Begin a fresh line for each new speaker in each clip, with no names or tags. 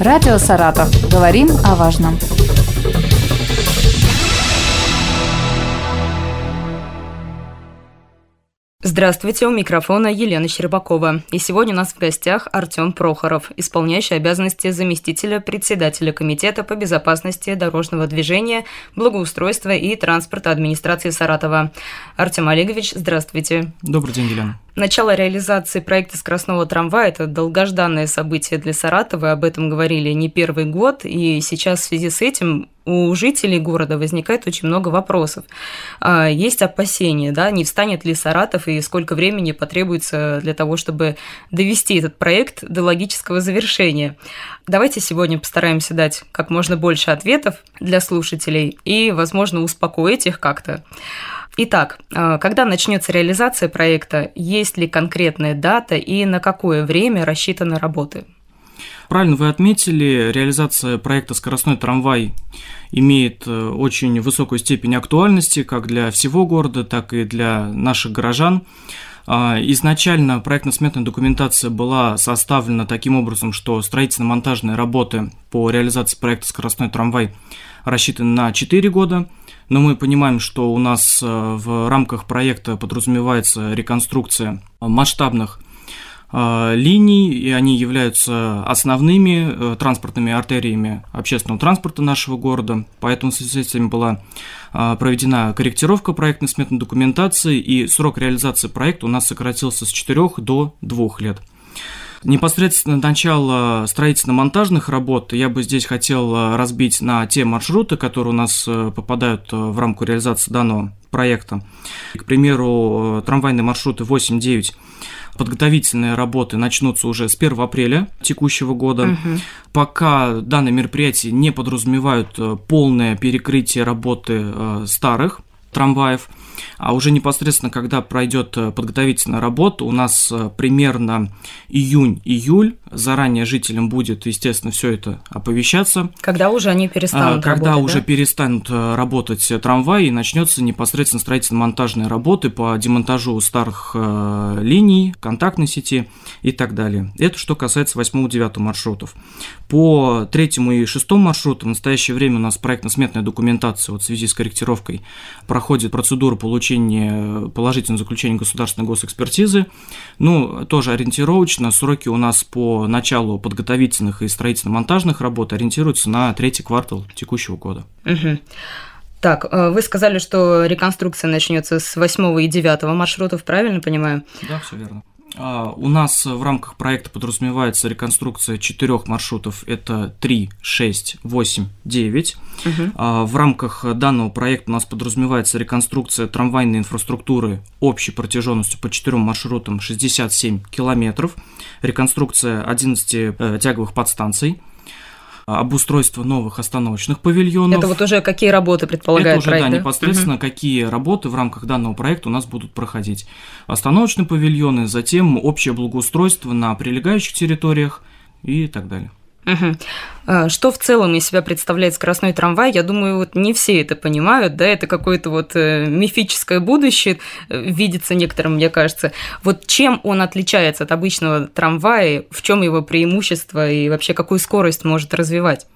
Радио «Саратов». Говорим о важном.
Здравствуйте, у микрофона Елена Щербакова. И сегодня у нас в гостях Артем Прохоров, исполняющий обязанности заместителя председателя Комитета по безопасности дорожного движения, благоустройства и транспорта администрации Саратова. Артем Олегович, здравствуйте.
Добрый день, Елена.
Начало реализации проекта скоростного трамвая – это долгожданное событие для Саратова, об этом говорили не первый год, и сейчас в связи с этим у жителей города возникает очень много вопросов. А, есть опасения, да, не встанет ли Саратов и сколько времени потребуется для того, чтобы довести этот проект до логического завершения. Давайте сегодня постараемся дать как можно больше ответов для слушателей и, возможно, успокоить их как-то. Итак, а, когда начнется реализация проекта, есть ли конкретная дата и на какое время рассчитаны работы?
Правильно вы отметили, реализация проекта «Скоростной трамвай» имеет э, очень высокую степень актуальности как для всего города, так и для наших горожан. А, изначально проектно-сметная документация была составлена таким образом, что строительно-монтажные работы по реализации проекта «Скоростной трамвай» рассчитаны на 4 года – но мы понимаем, что у нас э, в рамках проекта подразумевается реконструкция масштабных э, линий, и они являются основными э, транспортными артериями общественного транспорта нашего города. Поэтому в связи с этим была проведена корректировка проектной сметной документации, и срок реализации проекта у нас сократился с 4 до 2 лет. Непосредственно начало строительно-монтажных работ я бы здесь хотел э, разбить на те маршруты, которые у нас э, попадают э, в рамку реализации данного проекта. К примеру, трамвайные маршруты 8-9 подготовительные работы начнутся уже с 1 апреля текущего года. Угу. Пока данные мероприятия не подразумевают полное перекрытие работы старых трамваев. А уже непосредственно, когда пройдет э, подготовительная работа, у нас э, примерно июнь-июль, заранее жителям будет, естественно, все это оповещаться.
Когда уже они перестанут
а, Когда
работать,
уже
да?
перестанут э, работать трамваи и начнется непосредственно строительно-монтажные работы по демонтажу старых линий, контактной сети и так далее. Это что касается 8-9 маршрутов. По третьему и шестому маршруту в настоящее время у нас проектно-сметная документация вот в связи с корректировкой проходит процедуру получения положительного заключения государственной госэкспертизы. Ну, тоже ориентировочно, сроки у нас по началу подготовительных и строительно-монтажных работ ориентируются на третий квартал текущего года.
Угу. Так, э, вы сказали, что реконструкция начнется с 8 и 9 маршрутов, правильно понимаю?
Да, все верно. А, у нас в рамках проекта подразумевается реконструкция четырех маршрутов. Это 3, 6, 8, 9. Угу. В рамках данного проекта у нас подразумевается реконструкция трамвайной инфраструктуры общей протяженностью по четырем маршрутам 67 километров. Реконструкция 11 э, тяговых подстанций обустройство новых остановочных павильонов.
Это вот уже какие работы предполагает
Это уже,
проект,
да,
да?
непосредственно угу. какие работы в рамках данного проекта у нас будут проходить. Остановочные павильоны, затем общее благоустройство на прилегающих территориях и так далее.
Угу. Что в целом из себя представляет скоростной трамвай? Я думаю, вот не все это понимают, да, это какое-то вот э, мифическое будущее э, видится некоторым, мне кажется. Вот чем он отличается от обычного трамвая, в чем его преимущество и вообще какую скорость может развивать?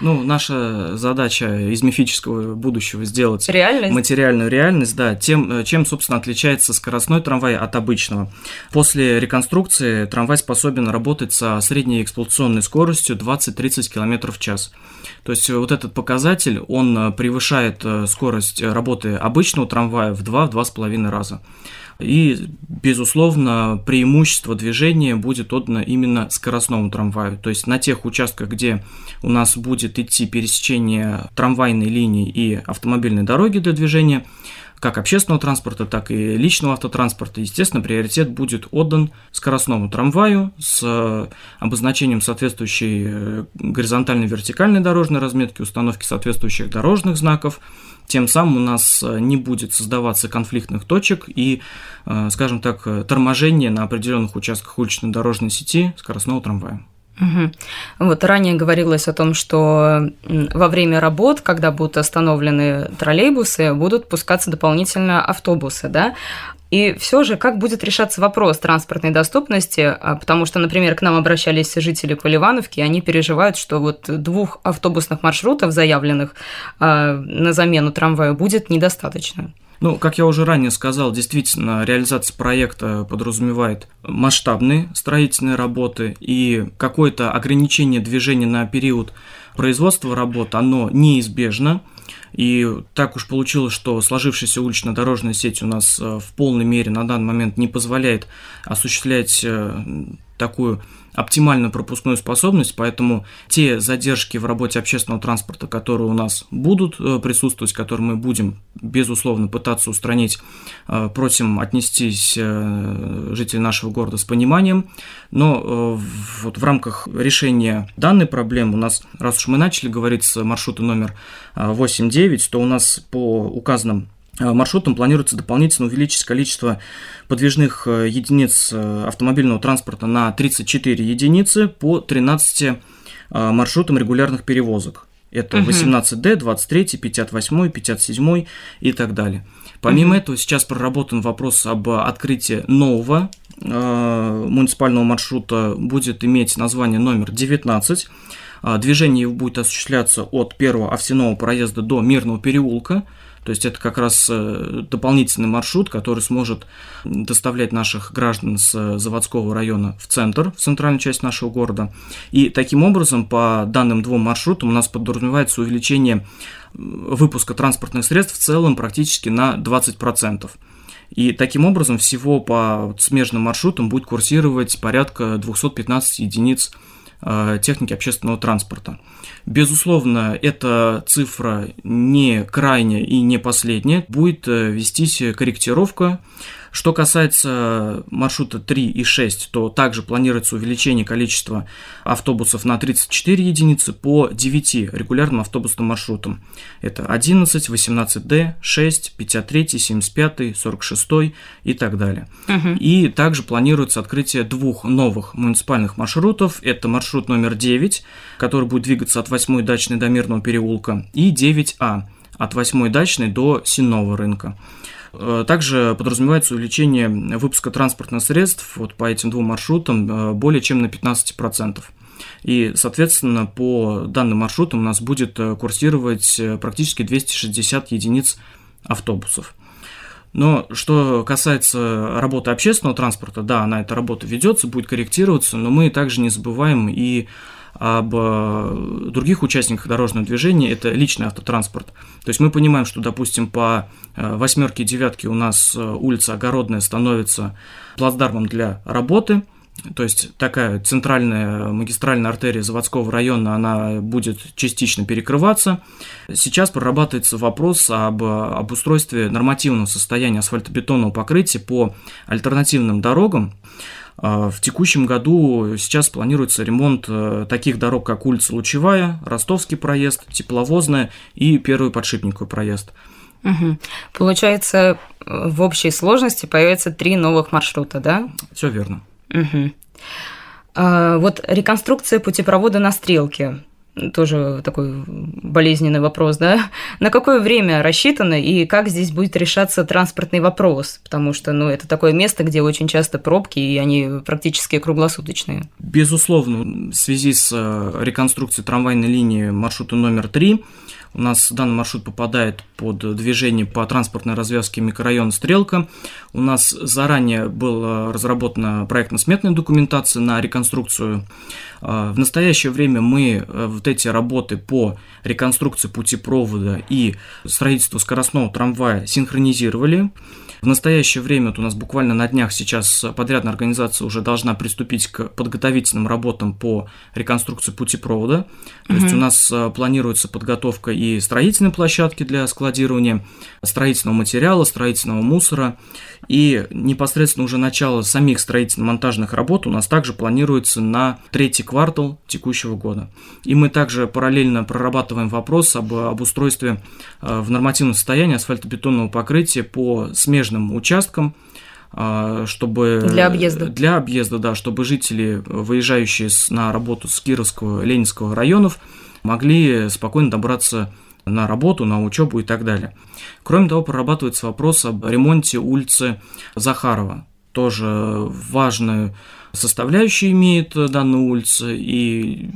Ну, наша задача из мифического будущего сделать
реальность?
материальную реальность, да, тем, э, чем, собственно, отличается скоростной трамвай от обычного. После реконструкции трамвай способен работать со средней эксплуатационной скоростью 20-30 км в час. То есть вот этот показатель, он э, превышает э, скорость работы обычного трамвая в 2-2,5 раза. И, безусловно, преимущество движения будет отдано именно скоростному трамваю. То есть на тех участках, где у нас будет идти пересечение трамвайной линии и автомобильной дороги для движения, как общественного транспорта, так и личного автотранспорта, естественно, приоритет будет отдан скоростному трамваю с обозначением соответствующей э, горизонтальной вертикальной дорожной разметки, установки соответствующих дорожных знаков. Тем самым у нас э, не будет создаваться конфликтных точек и, э, скажем так, торможение на определенных участках уличной дорожной сети скоростного трамвая.
Угу. Вот ранее говорилось о том, что во время работ, когда будут остановлены троллейбусы, будут пускаться дополнительно автобусы, да? И все же, как будет решаться вопрос транспортной доступности? А, потому что, например, к нам обращались жители Поливановки, и они переживают, что вот двух автобусных маршрутов, заявленных а, на замену трамвая, будет недостаточно.
Ну, как я уже ранее сказал, действительно, реализация проекта подразумевает масштабные строительные работы, и какое-то ограничение движения на период производства работ, оно неизбежно. И так уж получилось, что сложившаяся улично-дорожная сеть у нас э, в полной мере на данный момент не позволяет осуществлять э, такую оптимальную пропускную способность, поэтому те задержки в работе общественного транспорта, которые у нас будут э, присутствовать, которые мы будем, безусловно, пытаться устранить, э, просим отнестись э, жители нашего города с пониманием, но вот в рамках решения данной проблемы у нас, раз уж мы начали говорить с маршрута номер 8.9, то у нас по указанным маршрутом планируется дополнительно увеличить количество подвижных э, единиц э, автомобильного транспорта на 34 единицы по 13 маршрутам регулярных перевозок. Это 18D, 23, 58, 57 и так далее. Помимо угу. этого, сейчас проработан вопрос об открытии нового э, муниципального маршрута. Будет иметь название номер 19. Движение его будет осуществляться от первого овсяного проезда до Мирного переулка. То есть это как раз э, дополнительный маршрут, который сможет доставлять наших граждан с заводского района в центр, в центральную часть нашего города. И таким образом, по данным двум маршрутам, у нас подразумевается увеличение выпуска транспортных средств в целом практически на 20%. И таким образом всего по смежным маршрутам будет курсировать порядка 215 единиц Э, техники общественного транспорта. Безусловно, эта цифра не крайняя и не последняя. Будет э, вестись корректировка что касается маршрута 3 и 6, то также планируется увеличение количества автобусов на 34 единицы по 9 регулярным автобусным маршрутам. Это 11, 18D, 6, 53, 75, 46 и так далее. Угу. И также планируется открытие двух новых муниципальных маршрутов. Это маршрут номер 9, который будет двигаться от 8 дачной до Мирного переулка, и 9А от 8 дачной до Сенного рынка. Э, также подразумевается увеличение выпуска транспортных средств вот по этим двум маршрутам э, более чем на 15%. И, соответственно, по данным маршрутам у нас будет э, курсировать практически 260 единиц автобусов. Но что касается работы общественного транспорта, да, она эта работа ведется, будет корректироваться, но мы также не забываем и об э, других участниках дорожного движения, это личный автотранспорт. То есть мы понимаем, что, допустим, по э, восьмерке девятке у нас э, улица Огородная становится плацдармом для работы, то есть такая центральная магистральная артерия заводского района, она будет частично перекрываться. Сейчас прорабатывается вопрос об обустройстве нормативного состояния асфальтобетонного покрытия по альтернативным дорогам. А, в текущем году сейчас планируется ремонт э, таких дорог, как улица Лучевая, Ростовский проезд, Тепловозная и Первый подшипниковый проезд.
Угу. Получается, в общей сложности появится три новых маршрута, да?
Все верно.
Угу. А, вот реконструкция путепровода на стрелке тоже такой болезненный вопрос, да? На какое время рассчитано и как здесь будет решаться транспортный вопрос? Потому что, ну, это такое место, где очень часто пробки, и они практически круглосуточные.
Безусловно, в связи с э, реконструкцией трамвайной линии маршрута номер 3 у нас данный маршрут попадает под движение по транспортной развязке микрорайона Стрелка. У нас заранее была разработана проектно-сметная документация на реконструкцию. А, в настоящее время мы э, вот эти работы по реконструкции путепровода и строительству скоростного трамвая синхронизировали. В настоящее время вот у нас буквально на днях сейчас подрядная организация уже должна приступить к подготовительным работам по реконструкции путепровода. То угу. есть у нас э, планируется подготовка и строительной площадки для складирования строительного материала, строительного мусора. И непосредственно уже начало самих строительно-монтажных работ у нас также планируется на третий квартал текущего года. И мы также параллельно прорабатываем вопрос об обустройстве э, в нормативном состоянии асфальтобетонного покрытия по смежным участкам, э, чтобы...
Для объезда.
Для объезда, да, чтобы жители, выезжающие на работу с Кировского, Ленинского районов, могли спокойно добраться на работу, на учебу и так далее. Кроме того, прорабатывается вопрос об ремонте улицы Захарова. Тоже важную составляющую имеет данная улица, и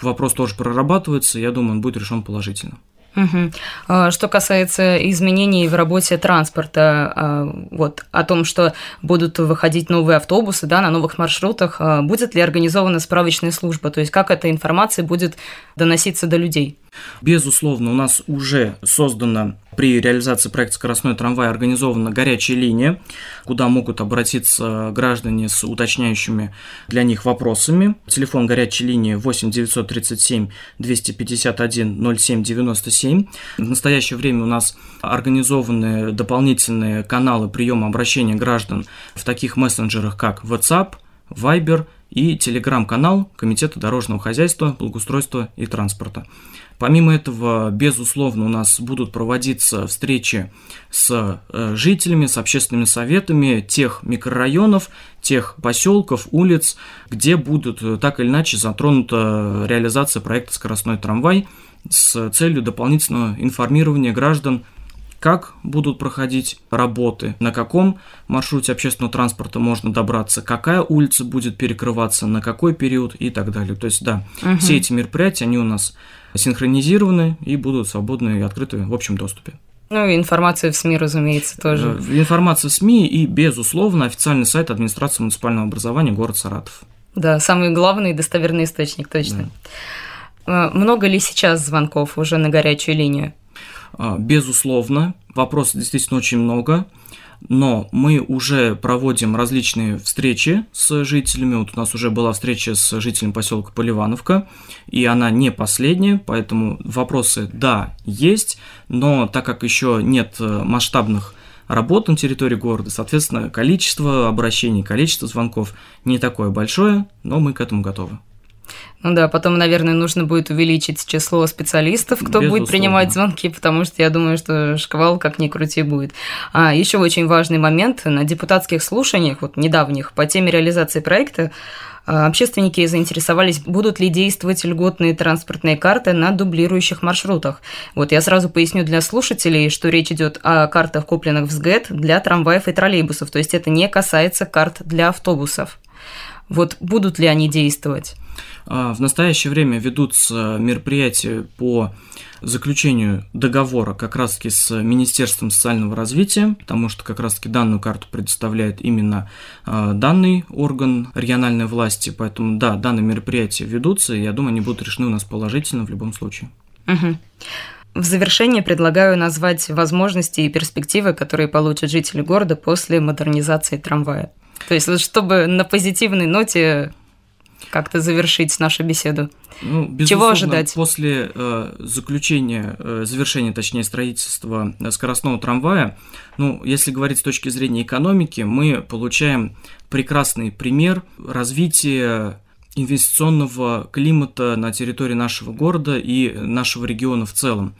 вопрос тоже прорабатывается, я думаю, он будет решен положительно.
Угу. Что касается изменений в работе транспорта, а, вот о том, что будут выходить новые автобусы да, на новых маршрутах, а, будет ли организована справочная служба, то есть как эта информация будет доноситься до людей?
Безусловно, у нас уже создана при реализации проекта «Скоростной трамвай» организована горячая линия, куда могут обратиться граждане с уточняющими для них вопросами. Телефон горячей линии 8 937 251 07 97. В настоящее время у нас организованы дополнительные каналы приема обращения граждан в таких мессенджерах, как WhatsApp, Viber и телеграм-канал Комитета дорожного хозяйства, благоустройства и транспорта. Помимо этого, безусловно, у нас будут проводиться встречи с э, жителями, с общественными советами тех микрорайонов, тех поселков, улиц, где будут э, так или иначе затронута реализация проекта «Скоростной трамвай» с целью дополнительного информирования граждан как будут проходить работы, на каком маршруте общественного транспорта можно добраться, какая улица будет перекрываться, на какой период и так далее. То есть, да, угу. все эти мероприятия, они у нас синхронизированы и будут свободны и открыты в общем доступе.
Ну и информация в СМИ, разумеется, тоже.
Э, информация в СМИ и, безусловно, официальный сайт администрации муниципального образования город Саратов.
Да, самый главный достоверный источник, точно. Да. Э, много ли сейчас звонков уже на горячую линию?
А, безусловно, вопросов действительно очень много, но мы уже проводим различные встречи с жителями. Вот у нас уже была встреча с жителем поселка Поливановка, и она не последняя, поэтому вопросы, да, есть, но так как еще нет э, масштабных работ на территории города, соответственно, количество обращений, количество звонков не такое большое, но мы к этому готовы.
Ну да, потом, наверное, нужно будет увеличить число специалистов, кто Безусловно. будет принимать звонки, потому что я думаю, что шквал как ни крути будет. А еще очень важный момент на депутатских слушаниях, вот недавних, по теме реализации проекта, а, общественники заинтересовались, будут ли действовать льготные транспортные карты на дублирующих маршрутах. Вот я сразу поясню для слушателей, что речь идет о картах, купленных в СГЭТ для трамваев и троллейбусов, то есть это не касается карт для автобусов. Вот будут ли они действовать?
А, в настоящее время ведутся мероприятия по заключению договора как раз-таки с Министерством социального развития, потому что как раз-таки данную карту предоставляет именно а, данный орган региональной власти, поэтому да, данные мероприятия ведутся, и я думаю, они будут решены у нас положительно в любом случае.
Угу. В завершение предлагаю назвать возможности и перспективы, которые получат жители города после модернизации трамвая. То есть, чтобы на позитивной ноте как-то завершить нашу беседу? Ну, Чего ожидать?
После э, заключения, э, завершения, точнее, строительства э, скоростного трамвая, ну, если говорить с точки зрения экономики, мы получаем прекрасный пример развития инвестиционного климата на территории нашего города и нашего региона в целом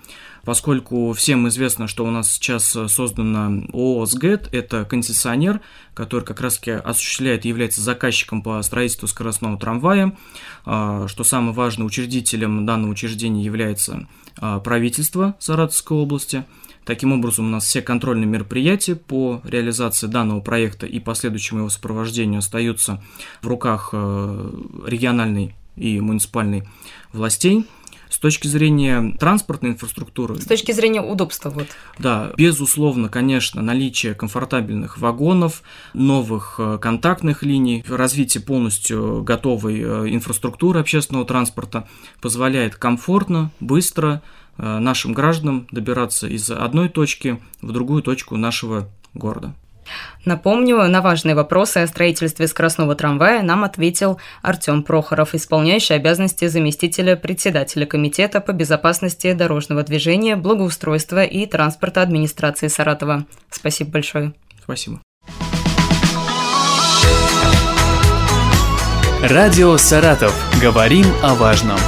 поскольку всем известно, что у нас сейчас создана ООО «СГЭТ», это концессионер, который как раз осуществляет и является заказчиком по строительству скоростного трамвая, а, что самое важное, учредителем данного учреждения является а, правительство Саратовской области. Таким образом, у нас все контрольные мероприятия по реализации данного проекта и последующему его сопровождению остаются в руках э, региональной и муниципальной властей – с точки зрения транспортной инфраструктуры...
С точки зрения удобства, вот.
Да, безусловно, конечно, наличие комфортабельных вагонов, новых э, контактных линий, развитие полностью готовой э, инфраструктуры общественного транспорта позволяет комфортно, быстро э, нашим гражданам добираться из одной точки в другую точку нашего города.
Напомню, на важные вопросы о строительстве скоростного трамвая нам ответил Артем Прохоров, исполняющий обязанности заместителя председателя Комитета по безопасности дорожного движения, благоустройства и транспорта администрации Саратова. Спасибо большое.
Спасибо.
Радио «Саратов». Говорим о важном.